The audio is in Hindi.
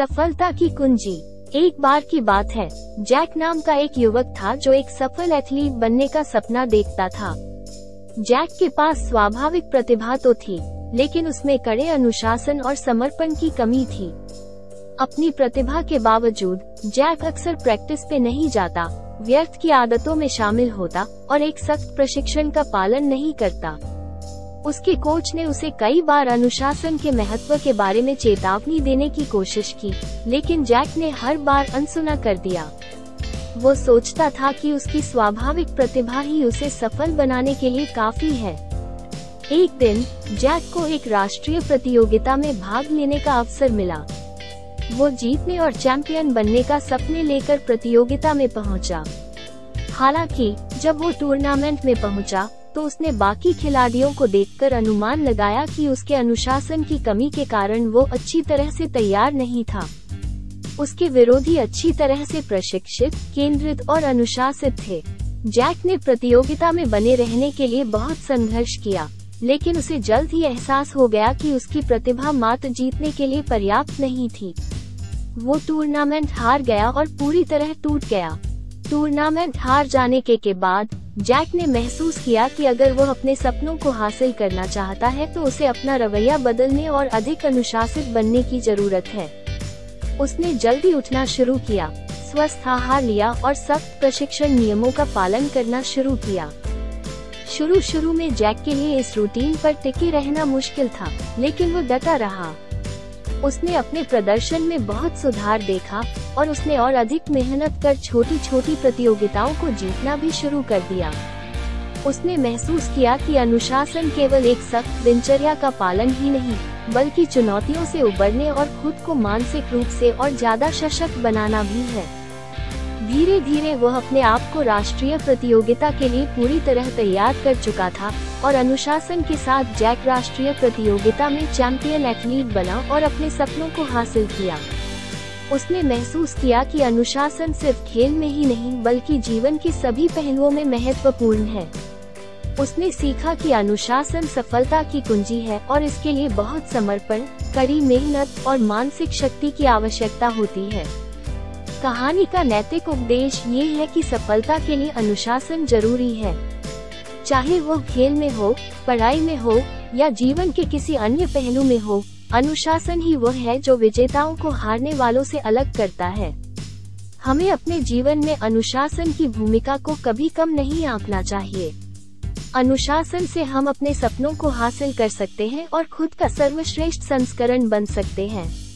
सफलता की कुंजी। एक बार की बात है। जैक नाम का एक युवक था जो एक सफल एथलीट बनने का सपना देखता था। जैक के पास स्वाभाविक प्रतिभा तो थी, लेकिन उसमें कड़े अनुशासन और समर्पण की कमी थी। अपनी प्रतिभा के बावजूद, जैक अक्सर प्रैक्टिस पे नहीं जाता, व्यर्थ की आदतों में शामिल होता और एक सख्त प्रशिक्षण का पालन नहीं करता। उसके कोच ने उसे कई बार अनुशासन के महत्व के बारे में चेतावनी देने की कोशिश की लेकिन जैक ने हर बार अनसुना कर दिया। वो सोचता था कि उसकी स्वाभाविक प्रतिभा ही उसे सफल बनाने के लिए काफ़ी है। एक दिन जैक को एक राष्ट्रीय प्रतियोगिता में भाग लेने का अवसर मिला। वो जीतने और चैंपियन बनने का सपने लेकर प्रतियोगिता में पहुँचा। हालाँकि जब वो टूर्नामेंट में पहुँचा, तो उसने बाकी खिलाड़ियों को देखकर अनुमान लगाया कि उसके अनुशासन की कमी के कारण वो अच्छी तरह से तैयार नहीं था। उसके विरोधी अच्छी तरह से प्रशिक्षित, केंद्रित और अनुशासित थे। जैक ने प्रतियोगिता में बने रहने के लिए बहुत संघर्ष किया, लेकिन उसे जल्द ही एहसास हो गया कि उसकी प्रतिभा मात्र जीतने के लिए पर्याप्त नहीं थी। वो टूर्नामेंट हार गया और पूरी तरह टूट गया। टूर्नामेंट हार जाने के के बाद, जैक ने महसूस किया कि अगर वो अपने सपनों को हासिल करना चाहता है तो उसे अपना रवैया बदलने और अधिक अनुशासित बनने की ज़रूरत है। उसने जल्दी उठना शुरू किया, स्वस्थ आहार लिया और सख्त प्रशिक्षण नियमों का पालन करना शुरू किया। शुरू शुरू में जैक के लिए इस रूटीन पर टिके रहना मुश्किल था, लेकिन वो डटा रहा। उसने अपने प्रदर्शन में बहुत सुधार देखा और उसने और अधिक मेहनत कर छोटी छोटी प्रतियोगिताओं को जीतना भी शुरू कर दिया। उसने महसूस किया कि अनुशासन केवल एक सख्त दिनचर्या का पालन ही नहीं, बल्कि चुनौतियों से उबरने और खुद को मानसिक रूप से और ज़्यादा सशक्त बनाना भी है। धीरे धीरे वह अपने आप को राष्ट्रीय प्रतियोगिता के लिए पूरी तरह तैयार कर चुका था और अनुशासन के साथ जैक राष्ट्रीय प्रतियोगिता में चैंपियन एथलीट बना और अपने सपनों को हासिल किया। उसने महसूस किया कि अनुशासन सिर्फ़ खेल में ही नहीं, बल्कि जीवन के सभी पहलुओं में महत्वपूर्ण है। उसने सीखा कि अनुशासन सफलता की कुंजी है और इसके लिए बहुत समर्पण, कड़ी मेहनत और मानसिक शक्ति की आवश्यकता होती है। कहानी का नैतिक उपदेश ये है कि सफलता के लिए अनुशासन ज़रूरी है। चाहे वो खेल में हो, पढ़ाई में हो, या जीवन के किसी अन्य पहलू में हो, अनुशासन ही वह है जो विजेताओं को हारने वालों से अलग करता है। हमें अपने जीवन में अनुशासन की भूमिका को कभी कम नहीं आंकना चाहिए। अनुशासन से हम अपने सपनों को हासिल कर सकते हैं और खुद का सर्वश्रेष्ठ संस्करण बन सकते हैं।